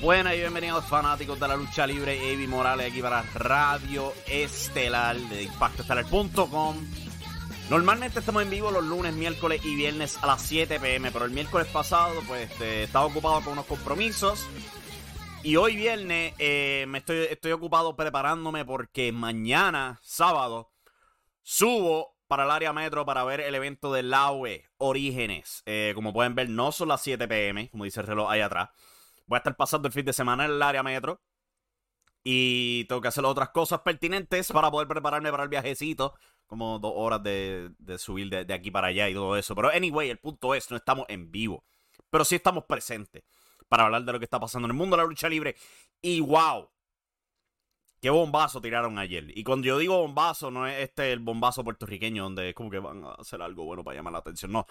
Buenas y bienvenidos fanáticos de la lucha libre. Evi Morales aquí para Radio Estelar de ImpactoEstelar.com. Normalmente estamos en vivo los lunes, miércoles y viernes a las 7 pm, pero el miércoles pasado pues este, estaba ocupado con unos compromisos. Y hoy viernes eh, me estoy, estoy ocupado preparándome porque mañana, sábado, subo para el área metro para ver el evento de la UE Orígenes. Eh, como pueden ver, no son las 7 pm, como dice ahí atrás. Voy a estar pasando el fin de semana en el área metro. Y tengo que hacer otras cosas pertinentes para poder prepararme para el viajecito. Como dos horas de, subir de, aquí para allá y todo eso. Pero anyway, el punto es, no estamos en vivo. Pero sí estamos presentes para hablar de lo que está pasando en el mundo de la lucha libre. Y wow, qué bombazo tiraron ayer. Y cuando yo digo bombazo, no es este el bombazo puertorriqueño donde es como que van a hacer algo bueno para llamar la atención. No,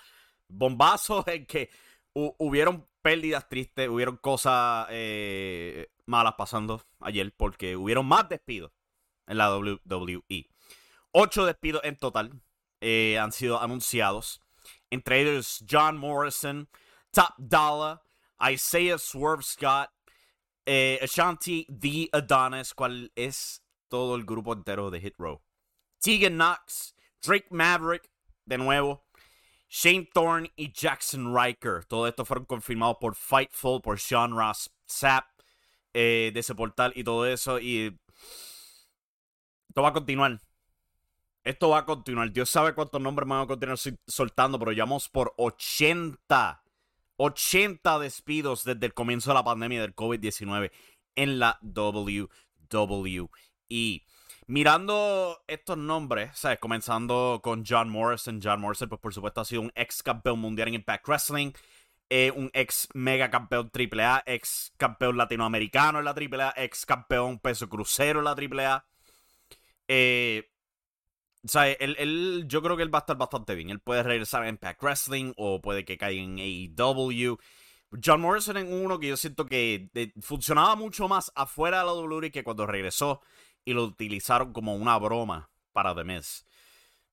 bombazo es que hubieron pérdidas tristes, hubieron cosas eh, malas pasando ayer porque hubieron más despidos en la WWE. Ocho despidos en total eh, han sido anunciados. Entre ellos John Morrison, Top Dollar, Isaiah Swerve Scott, eh, Ashanti The Adonis, cual es todo el grupo entero de Hit Row. Tegan Knox, Drake Maverick, de nuevo, Shane Thorne y Jackson Riker. Todo esto fueron confirmados por Fightful, por Sean Ross Sapp, eh, de ese portal y todo eso. Y esto va a continuar. Esto va a continuar. Dios sabe cuántos nombres van a continuar soltando, pero llevamos por 80. 80 despidos desde el comienzo de la pandemia del COVID-19 en la WWE mirando estos nombres, ¿sabes? Comenzando con John Morrison. John Morrison, pues por supuesto, ha sido un ex campeón mundial en Impact Wrestling. Un ex mega campeón AAA, ex campeón latinoamericano en la AAA, ex campeón peso crucero en la AAA. Eh, o sea, él, yo creo que él va a estar bastante bien. Él puede regresar a Impact Wrestling o puede que caiga en AEW. John Morrison en uno que yo siento que eh, funcionaba mucho más afuera de la WWE que cuando regresó y lo utilizaron como una broma para The Miz.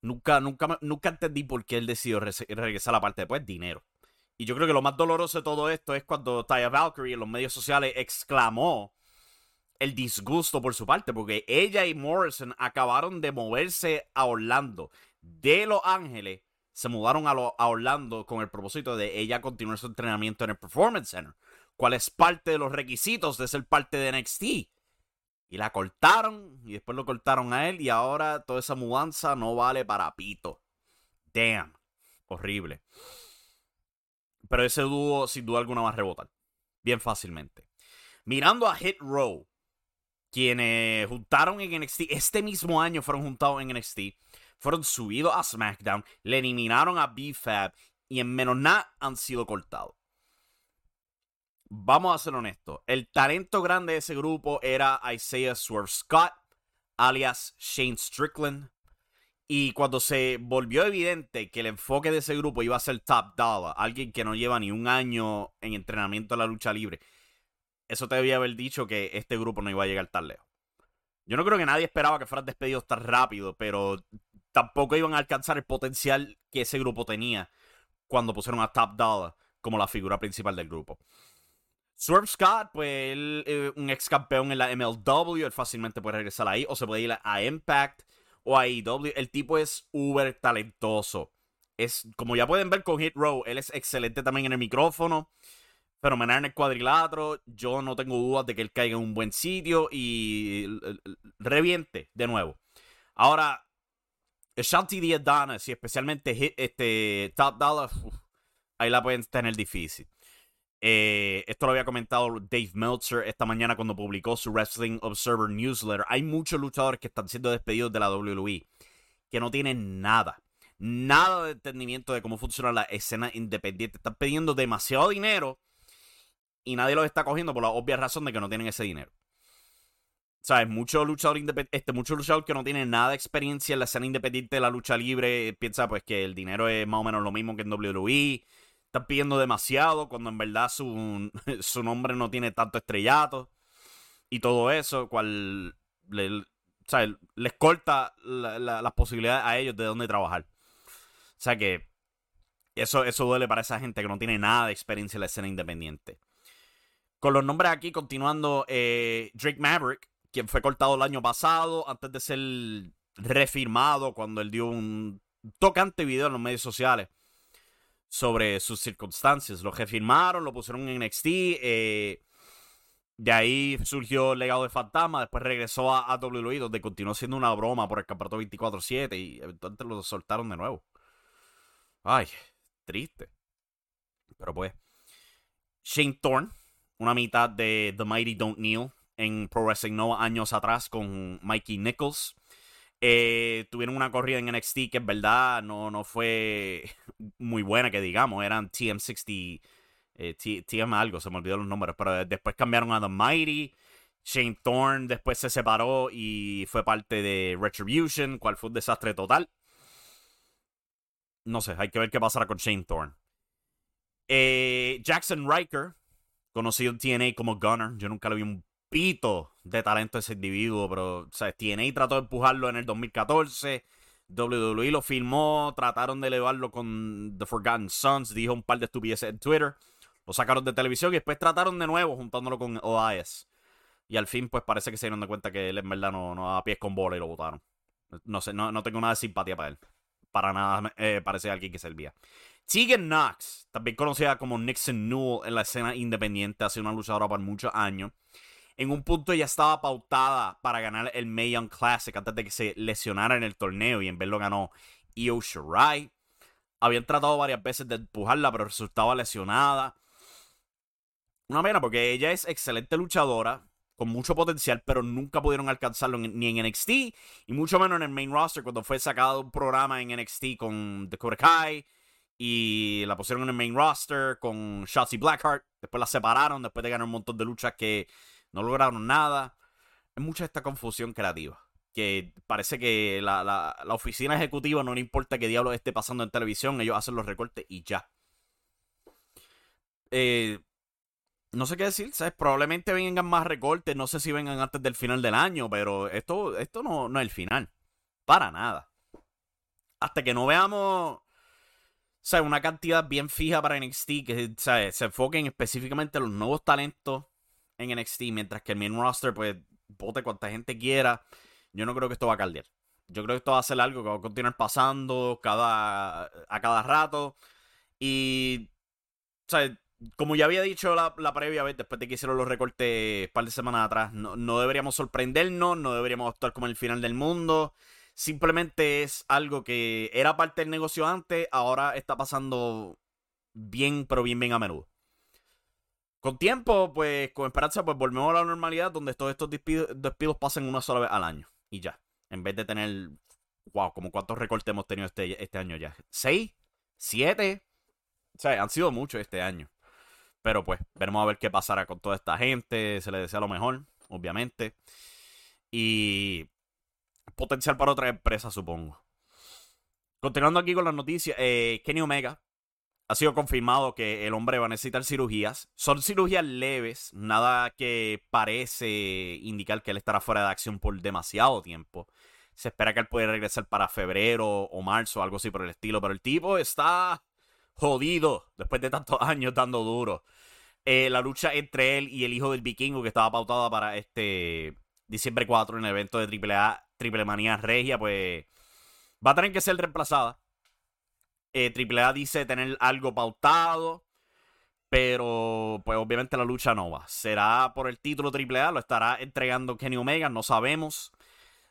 Nunca, nunca, nunca entendí por qué él decidió regresar a la parte después, dinero. Y yo creo que lo más doloroso de todo esto es cuando Taya Valkyrie en los medios sociales exclamó el disgusto por su parte, porque ella y Morrison acabaron de moverse a Orlando. De Los Ángeles se mudaron a, a Orlando con el propósito de ella continuar su entrenamiento en el Performance Center, cual es parte de los requisitos de ser parte de NXT. Y la cortaron y después lo cortaron a él y ahora toda esa mudanza no vale para pito. Damn. Horrible. Pero ese dúo sin duda alguna va a rebotar. Bien fácilmente. Mirando a Hit Row, quienes juntaron en NXT, este mismo año fueron juntados en NXT, fueron subidos a SmackDown, le eliminaron a B-Fab y en menos nada han sido cortados vamos a ser honestos, el talento grande de ese grupo era Isaiah Swerve Scott, alias Shane Strickland. Y cuando se volvió evidente que el enfoque de ese grupo iba a ser Top Dollar, alguien que no lleva ni un año en entrenamiento de la lucha libre, eso te debía haber dicho que este grupo no iba a llegar tan lejos. Yo no creo que nadie esperaba que fueran despedidos tan rápido, pero tampoco iban a alcanzar el potencial que ese grupo tenía cuando pusieron a Top Dollar como la figura principal del grupo. Swerve Scott, pues él eh, un ex campeón en la MLW, él fácilmente puede regresar ahí, o se puede ir a Impact o a AEW. El tipo es uber talentoso. Es, como ya pueden ver con Hit Row, él es excelente también en el micrófono, fenomenal en el cuadrilátero. Yo no tengo dudas de que él caiga en un buen sitio y reviente de nuevo. Ahora, Shanti Adonis y especialmente este, Top Dollar, ahí la pueden tener difícil. Eh, esto lo había comentado Dave Meltzer esta mañana cuando publicó su Wrestling Observer Newsletter. Hay muchos luchadores que están siendo despedidos de la WWE que no tienen nada, nada de entendimiento de cómo funciona la escena independiente. Están pidiendo demasiado dinero y nadie los está cogiendo por la obvia razón de que no tienen ese dinero. ¿Sabes? Muchos luchadores este, mucho luchador que no tienen nada de experiencia en la escena independiente de la lucha libre piensa pues que el dinero es más o menos lo mismo que en WWE están pidiendo demasiado cuando en verdad su, su nombre no tiene tanto estrellato y todo eso, cual les corta las posibilidades a ellos de dónde trabajar. O sea que eso, eso duele para esa gente que no tiene nada de experiencia en la escena independiente. Con los nombres aquí, continuando, eh, Drake Maverick, quien fue cortado el año pasado, antes de ser refirmado cuando él dio un tocante video en los medios sociales sobre sus circunstancias. Lo refirmaron, lo pusieron en NXT. Eh, de ahí surgió el legado de Fantasma. Después regresó a, a WWE, donde continuó siendo una broma por el campeonato 24-7. Y eventualmente lo soltaron de nuevo. Ay, triste. Pero pues. Shane Thorne, una mitad de The Mighty Don't Kneel en Pro Wrestling Nova años atrás con Mikey Nichols. Eh, tuvieron una corrida en NXT que es verdad no, no fue muy buena, que digamos. Eran TM60, eh, TM algo, se me olvidó los números. Pero después cambiaron a The Mighty. Shane Thorne después se separó y fue parte de Retribution, cual fue un desastre total. No sé, hay que ver qué pasará con Shane Thorne. Eh, Jackson Riker, conocido en TNA como Gunner. Yo nunca le vi un pito de talento ese individuo, pero o sea, trató de empujarlo en el 2014. WWE lo filmó, trataron de elevarlo con The Forgotten Sons, dijo un par de estupideces en Twitter. Lo sacaron de televisión y después trataron de nuevo juntándolo con OAS. Y al fin, pues parece que se dieron de cuenta que él en verdad no, no daba pies con bola y lo votaron. No sé, no, no tengo nada de simpatía para él. Para nada eh, parece alguien que servía. Tegan Knox, también conocida como Nixon Newell en la escena independiente, ha sido una luchadora por muchos años. En un punto ella estaba pautada para ganar el Mae Young Classic antes de que se lesionara en el torneo y en vez lo ganó Io Shirai. Habían tratado varias veces de empujarla, pero resultaba lesionada. Una pena porque ella es excelente luchadora, con mucho potencial, pero nunca pudieron alcanzarlo ni en NXT y mucho menos en el main roster cuando fue sacado un programa en NXT con Dakota Kai y la pusieron en el main roster con Shotzi Blackheart. Después la separaron después de ganar un montón de luchas que no lograron nada. Es mucha esta confusión creativa. Que parece que la, la, la oficina ejecutiva no le importa qué diablo esté pasando en televisión, ellos hacen los recortes y ya. Eh, no sé qué decir, ¿sabes? Probablemente vengan más recortes, no sé si vengan antes del final del año, pero esto, esto no, no es el final. Para nada. Hasta que no veamos sea, una cantidad bien fija para NXT que se enfoquen específicamente en los nuevos talentos en NXT, mientras que el main roster, pues, vote cuanta gente quiera. Yo no creo que esto va a caldear. Yo creo que esto va a ser algo que va a continuar pasando cada, a cada rato. Y, o sea, como ya había dicho la, la previa vez, después de que hicieron los recortes un par de semanas atrás, no, no deberíamos sorprendernos, no deberíamos actuar como el final del mundo. Simplemente es algo que era parte del negocio antes, ahora está pasando bien, pero bien, bien a menudo. Con tiempo, pues, con esperanza, pues volvemos a la normalidad donde todos estos despidos, despidos pasen una sola vez al año. Y ya. En vez de tener, wow, como cuántos recortes hemos tenido este, este año ya. ¿Seis? ¿Siete? O sea, han sido muchos este año. Pero pues, veremos a ver qué pasará con toda esta gente. Se le desea lo mejor, obviamente. Y potencial para otra empresa, supongo. Continuando aquí con las noticias, eh, Kenny Omega ha sido confirmado que el hombre va a necesitar cirugías. Son cirugías leves, nada que parece indicar que él estará fuera de acción por demasiado tiempo. Se espera que él pueda regresar para febrero o marzo, algo así por el estilo. Pero el tipo está jodido después de tantos años dando duro. Eh, la lucha entre él y el hijo del vikingo que estaba pautada para este diciembre 4 en el evento de AAA Triple Manía Regia, pues va a tener que ser reemplazada. Eh, Triple A dice tener algo pautado, pero pues obviamente la lucha no va. Será por el título Triple A, lo estará entregando Kenny Omega, no sabemos.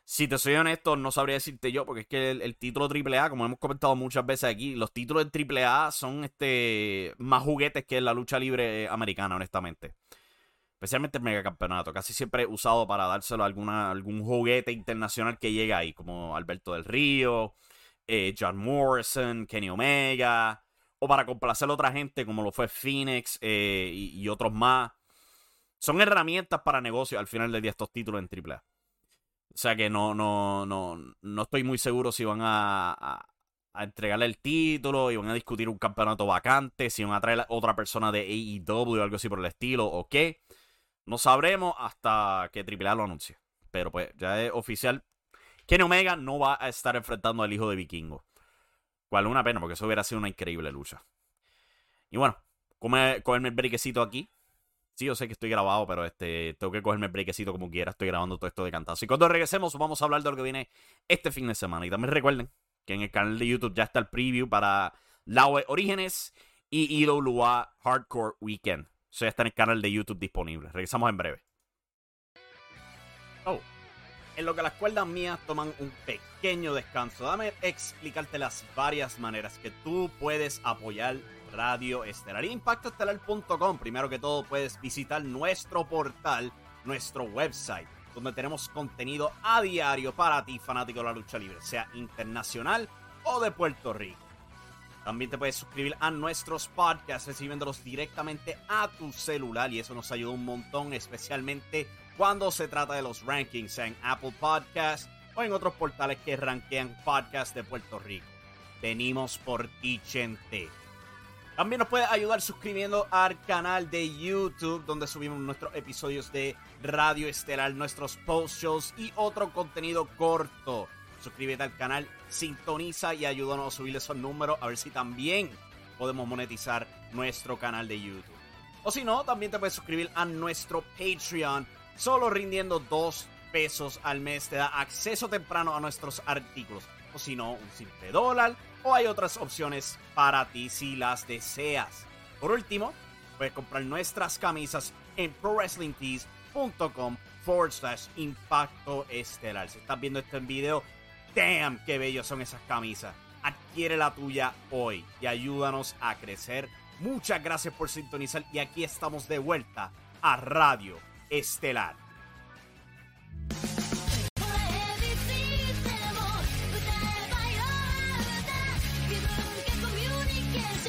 Si te soy honesto, no sabría decirte yo, porque es que el, título AAA, como hemos comentado muchas veces aquí, los títulos de AAA son este más juguetes que la lucha libre americana, honestamente especialmente el megacampeonato, casi siempre usado para dárselo a alguna, algún juguete internacional que llega ahí, como Alberto del Río, eh, John Morrison, Kenny Omega, o para complacer a otra gente como lo fue Phoenix eh, y, otros más. Son herramientas para negocios al final del día estos títulos en AAA. O sea que no, no, no, no estoy muy seguro si van a, a entregarle el título y van a discutir un campeonato vacante, si van a traer a otra persona de AEW o algo así por el estilo o qué. No sabremos hasta que AAA lo anuncie. Pero pues ya es oficial. Kenny Omega no va a estar enfrentando al hijo de Vikingo. Cual una pena, porque eso hubiera sido una increíble lucha. Y bueno, comerme el briquecito aquí. Sí, yo sé que estoy grabado, pero este, tengo que cogerme el brequecito como quiera. Estoy grabando todo esto de cantazo. Y cuando regresemos, vamos a hablar de lo que viene este fin de semana. Y también recuerden que en el canal de YouTube ya está el preview para La Orígenes y IWA Hardcore Weekend. Eso ya está en el canal de YouTube disponible. Regresamos en breve. Oh, en lo que las cuerdas mías toman un pequeño descanso, dame explicarte las varias maneras que tú puedes apoyar Radio Estelar. Impactoestelar.com. Primero que todo, puedes visitar nuestro portal, nuestro website, donde tenemos contenido a diario para ti, fanático de la lucha libre, sea internacional o de Puerto Rico. También te puedes suscribir a nuestros podcasts recibiéndolos directamente a tu celular y eso nos ayuda un montón, especialmente cuando se trata de los rankings en Apple Podcasts o en otros portales que rankean podcasts de Puerto Rico. Venimos por ti, gente. También nos puedes ayudar suscribiendo al canal de YouTube donde subimos nuestros episodios de Radio Estelar, nuestros post shows y otro contenido corto. Suscríbete al canal, sintoniza y ayúdanos a subir esos números a ver si también podemos monetizar nuestro canal de YouTube. O si no, también te puedes suscribir a nuestro Patreon. Solo rindiendo dos pesos al mes te da acceso temprano a nuestros artículos. O si no, un simple dólar. O hay otras opciones para ti si las deseas. Por último, puedes comprar nuestras camisas en prowrestlingtees.com forward slash impacto estelar. Si estás viendo este video, damn, qué bellos son esas camisas. Adquiere la tuya hoy y ayúdanos a crecer. Muchas gracias por sintonizar y aquí estamos de vuelta a Radio Estelar.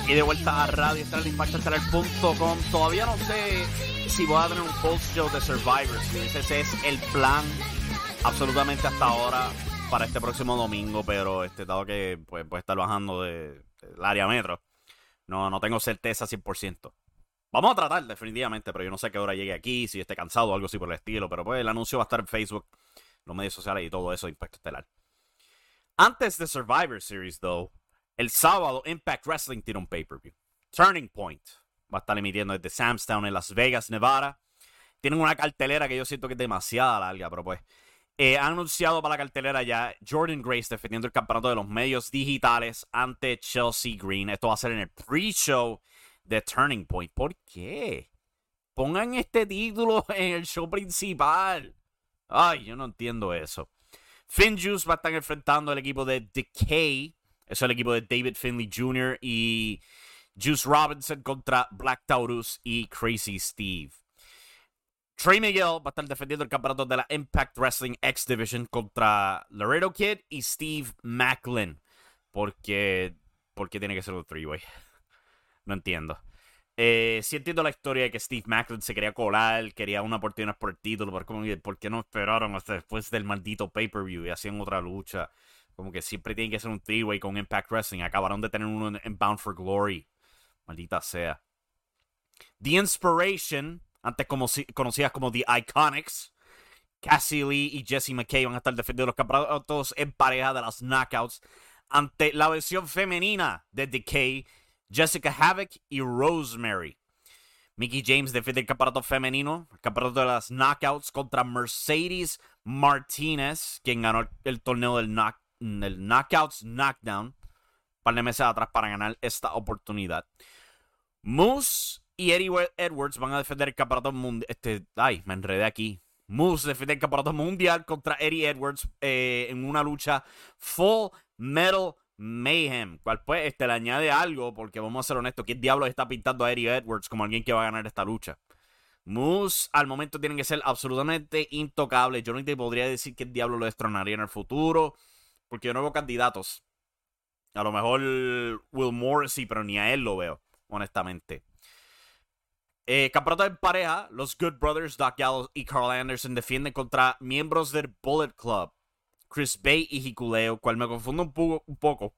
Y de vuelta a Radio Estelar Impactoestelar.com. Todavía no sé si voy a tener un post show de Survivor Ese es el plan absolutamente hasta ahora para este próximo domingo, pero este dado que pues, puede estar bajando del de, área metro, no, no tengo certeza 100%. Vamos a tratar, definitivamente, pero yo no sé qué hora llegue aquí, si esté cansado o algo así por el estilo, pero pues el anuncio va a estar en Facebook, los medios sociales y todo eso Impacto Estelar. Antes de Survivor Series, though, el sábado Impact Wrestling tiene un pay-per-view. Turning Point va a estar emitiendo desde Samstown en Las Vegas, Nevada. Tienen una cartelera que yo siento que es demasiado larga, pero pues eh, han anunciado para la cartelera ya Jordan Grace defendiendo el campeonato de los medios digitales ante Chelsea Green. Esto va a ser en el pre-show de Turning Point. ¿Por qué? Pongan este título en el show principal. Ay, yo no entiendo eso. Finn Juice va a estar enfrentando al equipo de Decay. Es el equipo de David Finley Jr. y Juice Robinson contra Black Taurus y Crazy Steve. Trey Miguel va a estar defendiendo el campeonato de la Impact Wrestling X Division contra Laredo Kid y Steve Macklin. Porque, porque tiene que ser un three-way. No entiendo. Eh, sí entiendo la historia de que Steve Macklin se quería colar, quería una oportunidad por el título, ¿por qué no esperaron hasta después del maldito pay-per-view y hacían otra lucha? Como que siempre tiene que ser un three-way con Impact Wrestling. Acabaron de tener uno en Bound for Glory. Maldita sea. The Inspiration antes como, conocidas como The Iconics. Cassie Lee y Jesse McKay van a estar defendiendo los campeonatos en pareja de las Knockouts ante la versión femenina de Decay, Jessica Havoc y Rosemary. Mickey James defiende el campeonato femenino, el campeonato de las Knockouts contra Mercedes Martinez, quien ganó el torneo del, del Knockouts Knockdown un par de meses atrás para ganar esta oportunidad. Moose y Eddie Edwards van a defender el campeonato mundial. Este, ay, me enredé aquí. Moose defiende el campeonato mundial contra Eddie Edwards eh, en una lucha Full Metal Mayhem. Cual pues este, le añade algo, porque vamos a ser honestos, ¿quién diablos está pintando a Eddie Edwards como alguien que va a ganar esta lucha? Moose al momento tienen que ser absolutamente intocables. Yo no te podría decir el diablo lo destronaría en el futuro, porque yo no veo candidatos. A lo mejor Will Morrissey, pero ni a él lo veo, honestamente. Eh, campeonato en pareja, los Good Brothers, Doc Gallows y Carl Anderson defienden contra miembros del Bullet Club, Chris Bay y Hikuleo, cual me confundo un, poco,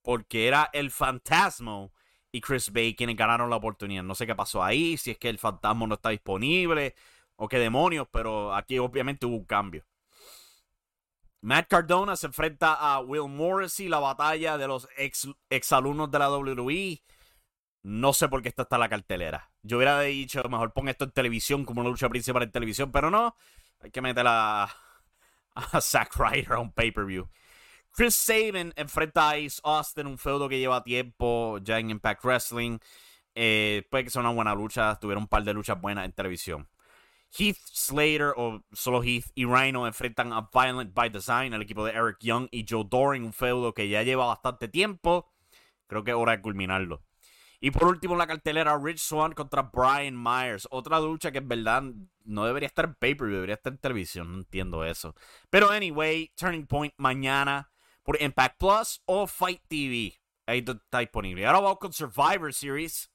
porque era el Fantasma y Chris Bay quienes ganaron la oportunidad. No sé qué pasó ahí, si es que el Fantasma no está disponible o qué demonios, pero aquí obviamente hubo un cambio. Matt Cardona se enfrenta a Will Morrissey, la batalla de los ex, ex alumnos de la WWE. No sé por qué esta está la cartelera. Yo hubiera dicho, mejor pon esto en televisión como una lucha principal en televisión, pero no. Hay que meter a, Zack Ryder a un pay-per-view. Chris Sabin enfrenta a Ace Austin, un feudo que lleva tiempo ya en Impact Wrestling. Eh, puede que sea una buena lucha. Tuvieron un par de luchas buenas en televisión. Heath Slater o solo Heath y Rhino enfrentan a Violent by Design, el equipo de Eric Young y Joe Doring, un feudo que ya lleva bastante tiempo. Creo que es hora de culminarlo. Y por último, la cartelera Rich Swan contra Brian Myers. Otra lucha que en verdad no debería estar en paper, debería estar en televisión. No entiendo eso. Pero anyway, Turning Point mañana por Impact Plus o Fight TV. Ahí está disponible. Ahora vamos con Survivor Series.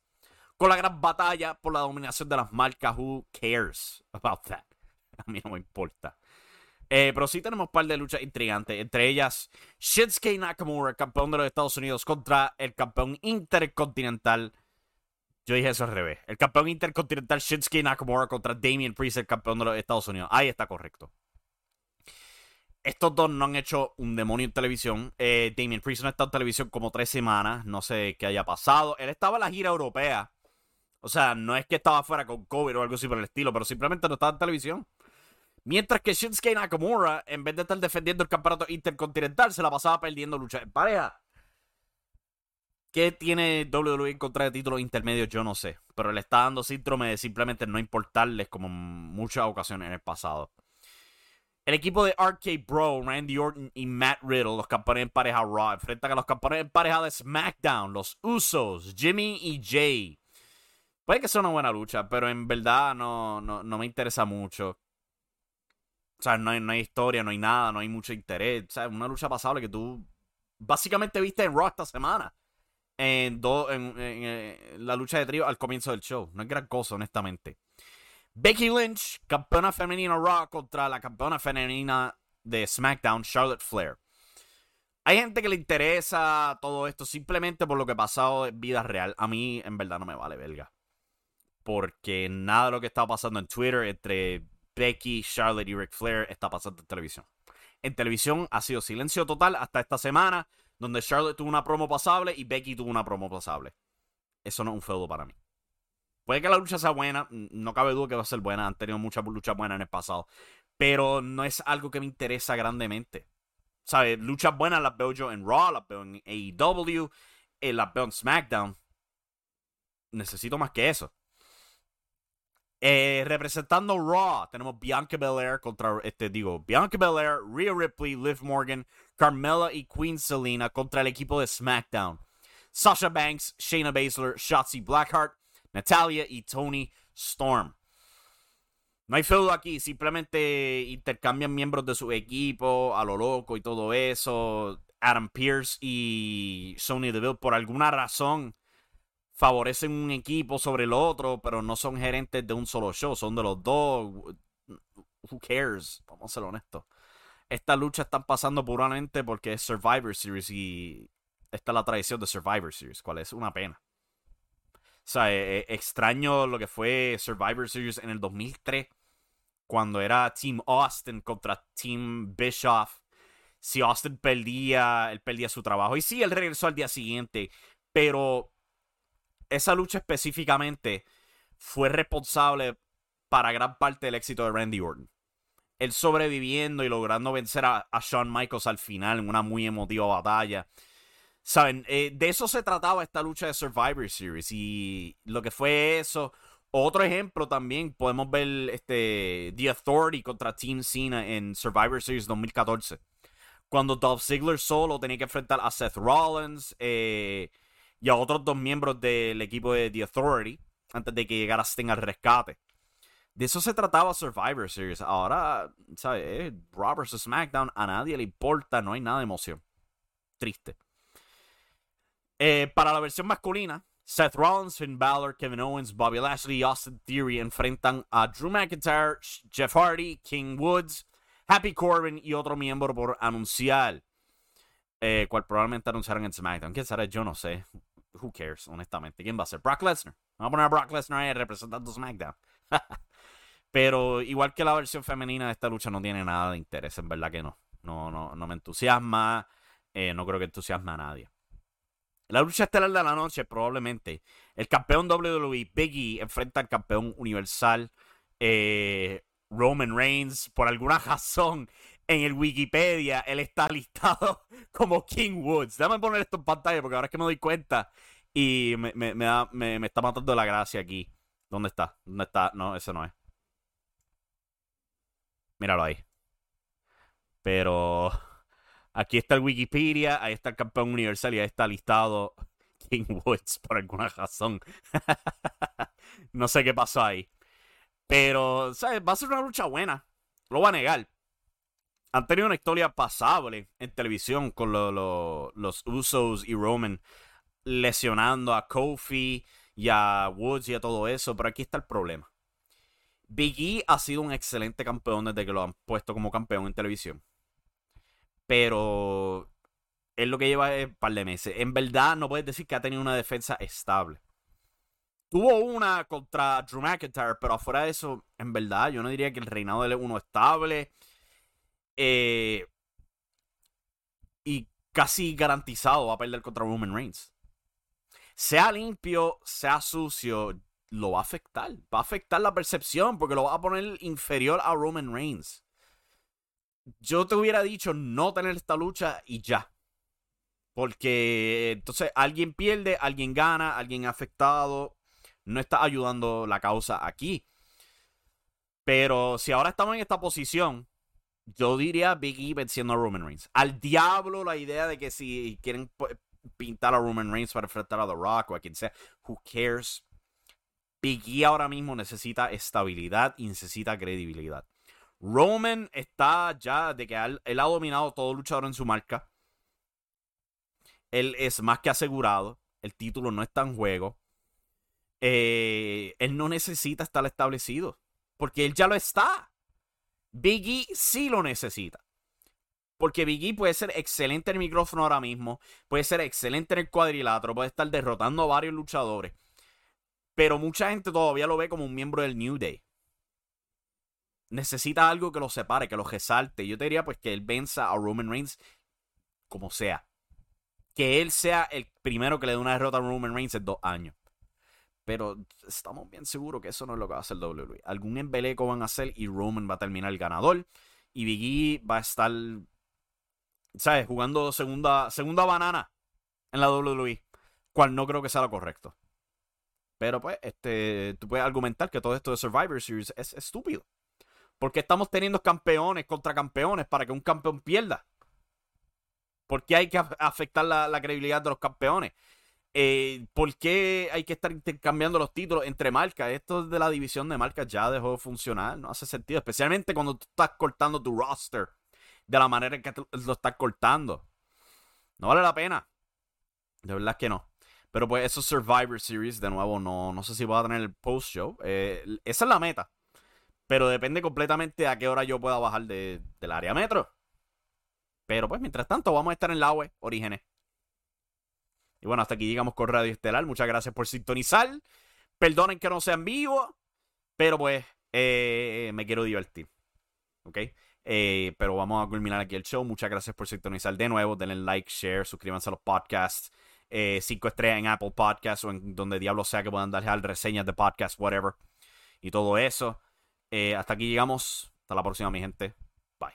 Con la gran batalla por la dominación de las marcas. Who cares about that? A mí no me importa. Eh, pero sí tenemos un par de luchas intrigantes. Entre ellas, Shinsuke Nakamura, campeón de los Estados Unidos, contra el campeón intercontinental. Yo dije eso al revés. El campeón intercontinental Shinsuke Nakamura contra Damian Priest, el campeón de los Estados Unidos. Ahí está correcto. Estos dos no han hecho un demonio en televisión. Eh, Damien Priest no ha estado en televisión como tres semanas. No sé qué haya pasado. Él estaba en la gira europea. O sea, no es que estaba fuera con COVID o algo así por el estilo, pero simplemente no estaba en televisión. Mientras que Shinsuke Nakamura, en vez de estar defendiendo el campeonato intercontinental, se la pasaba perdiendo lucha en pareja. ¿Qué tiene WWE en contra de títulos intermedios? Yo no sé. Pero le está dando síndrome de simplemente no importarles como en muchas ocasiones en el pasado. El equipo de RK Bro, Randy Orton y Matt Riddle, los campeones en pareja Raw, enfrentan a los campeones en pareja de SmackDown, los Usos, Jimmy y Jay. Puede que sea una buena lucha, pero en verdad no, no, no me interesa mucho. O sea, no hay, no hay, historia, no hay nada, no hay mucho interés. O sea, una lucha pasable que tú básicamente viste en Raw esta semana. En, en, en, la lucha de trío al comienzo del show. No es gran cosa, honestamente. Becky Lynch, campeona femenina Raw contra la campeona femenina de SmackDown, Charlotte Flair. Hay gente que le interesa todo esto simplemente por lo que ha pasado en vida real. A mí, en verdad, no me vale, belga. Porque nada de lo que está pasando en Twitter entre Becky, Charlotte y Ric Flair está pasando en televisión. En televisión ha sido silencio total hasta esta semana, donde Charlotte tuvo una promo pasable y Becky tuvo una promo pasable. Eso no es un feudo para mí. Puede que la lucha sea buena, no cabe duda que va a ser buena, han tenido muchas luchas buenas en el pasado, pero no es algo que me interesa grandemente. ¿Sabes? Luchas buenas las veo yo en Raw, las veo en AEW, eh, las veo en SmackDown. Necesito más que eso. Eh, representando Raw, tenemos Bianca Belair contra, este, digo, Bianca Belair, Rhea Ripley, Liv Morgan, Carmella y Queen Selina contra el equipo de SmackDown. Sasha Banks, Shayna Baszler, Shotzi Blackheart, Natalia y Tony Storm. No hay feudo aquí, simplemente intercambian miembros de su equipo a lo loco y todo eso. Adam Pierce y Sony Deville por alguna razón favorecen un equipo sobre el otro, pero no son gerentes de un solo show, son de los dos. Who cares? Vamos a ser honestos. Esta lucha están pasando puramente porque es Survivor Series y esta es la tradición de Survivor Series, cual es una pena. O sea, e, e, extraño lo que fue Survivor Series en el 2003, cuando era Team Austin contra Team Bischoff. Si Austin perdía, él perdía su trabajo. Y sí, él regresó al día siguiente, pero esa lucha específicamente fue responsable para gran parte del éxito de Randy Orton. Él sobreviviendo y logrando vencer a, Shawn Michaels al final en una muy emotiva batalla. Saben, eh, de eso se trataba esta lucha de Survivor Series. Y lo que fue eso. Otro ejemplo también, podemos ver este The Authority contra Team Cena en Survivor Series 2014. Cuando Dolph Ziggler solo tenía que enfrentar a Seth Rollins, eh, y a otros dos miembros del equipo de The Authority antes de que llegara Sting al rescate. De eso se trataba Survivor Series. Ahora, ¿sabes? Raw vs. SmackDown, a nadie le importa, no hay nada de emoción. Triste. Eh, para la versión masculina, Seth Rollins, Finn Balor, Kevin Owens, Bobby Lashley Austin Theory enfrentan a Drew McIntyre, Jeff Hardy, King Woods, Happy Corbin y otro miembro por anunciar. Eh, cual probablemente anunciaron en SmackDown. ¿Quién será? Yo no sé who cares, honestamente. ¿Quién va a ser? Brock Lesnar. Vamos a poner a Brock Lesnar ahí representando SmackDown. Pero igual que la versión femenina de esta lucha no tiene nada de interés, en verdad que no. No, no, no me entusiasma. Eh, no creo que entusiasme a nadie. La lucha estelar de la noche, probablemente. El campeón WWE, Big E, enfrenta al campeón universal eh, Roman Reigns. Por alguna razón, en el Wikipedia, él está listado como King Woods. Déjame poner esto en pantalla porque ahora es que me doy cuenta y me, está matando la gracia aquí. ¿Dónde está? ¿Dónde está? No, ese no es. Míralo ahí. Pero aquí está el Wikipedia, ahí está el campeón universal y ahí está listado King Woods por alguna razón. no sé qué pasó ahí. Pero, ¿sabes? Va a ser una lucha buena. Lo va a negar. Han tenido una historia pasable en televisión con los Usos y Roman lesionando a Kofi y a Woods y a todo eso. Pero aquí está el problema. Big E ha sido un excelente campeón desde que lo han puesto como campeón en televisión. Pero es lo que lleva un par de meses. En verdad, no puedes decir que ha tenido una defensa estable. Tuvo una contra Drew McIntyre, pero afuera de eso, en verdad, yo no diría que el reinado de él es uno estable. Eh, y casi garantizado va a perder contra Roman Reigns. Sea limpio, sea sucio, lo va a afectar. Va a afectar la percepción porque lo va a poner inferior a Roman Reigns. Yo te hubiera dicho no tener esta lucha y ya. Porque entonces alguien pierde, alguien gana, alguien afectado. No está ayudando la causa aquí. Pero si ahora estamos en esta posición, yo diría Big E venciendo a Roman Reigns. Al diablo la idea de que si quieren pintar a Roman Reigns para enfrentar a The Rock o a quien sea, who cares? Big E ahora mismo necesita estabilidad y necesita credibilidad. Roman está ya de que él, ha dominado todo luchador en su marca. Él es más que asegurado. El título no está en juego. Eh, él no necesita estar establecido. Porque él ya lo está. Biggie sí lo necesita. Porque Biggie puede ser excelente en el micrófono ahora mismo. Puede ser excelente en el cuadrilátero. Puede estar derrotando a varios luchadores. Pero mucha gente todavía lo ve como un miembro del New Day. Necesita algo que lo separe, que lo resalte. Yo te diría pues que él venza a Roman Reigns como sea. Que él sea el primero que le dé una derrota a Roman Reigns en dos años. Pero estamos bien seguros que eso no es lo que va a hacer WWE. Algún embeleco van a hacer y Roman va a terminar el ganador. Y Biggie va a estar, ¿sabes? Jugando segunda, segunda banana en la WWE. Cual no creo que sea lo correcto. Pero pues, este, tú puedes argumentar que todo esto de Survivor Series es estúpido. Porque estamos teniendo campeones contra campeones para que un campeón pierda. ¿Por qué hay que afectar la, credibilidad de los campeones? Eh, ¿Por qué hay que estar intercambiando los títulos entre marcas? Esto de la división de marcas ya dejó de funcionar. No hace sentido. Especialmente cuando tú estás cortando tu roster de la manera en que lo estás cortando. No vale la pena. De verdad que no. Pero pues esos Survivor Series, de nuevo, no, no sé si voy a tener el post-show. Eh, esa es la meta. Pero depende completamente a qué hora yo pueda bajar de, del área metro. Pero pues mientras tanto vamos a estar en la web Orígenes. Y bueno, hasta aquí llegamos con Radio Estelar. Muchas gracias por sintonizar. Perdonen que no sea en vivo. Pero pues eh, me quiero divertir. ¿Ok? Eh, pero vamos a culminar aquí el show. Muchas gracias por sintonizar de nuevo. Denle like, share, suscríbanse a los podcasts eh, cinco estrellas en Apple Podcasts o en donde diablo sea que puedan dejar reseñas de podcast, whatever. Y todo eso. Eh, hasta aquí llegamos. Hasta la próxima, mi gente. Bye.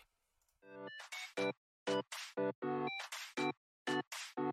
you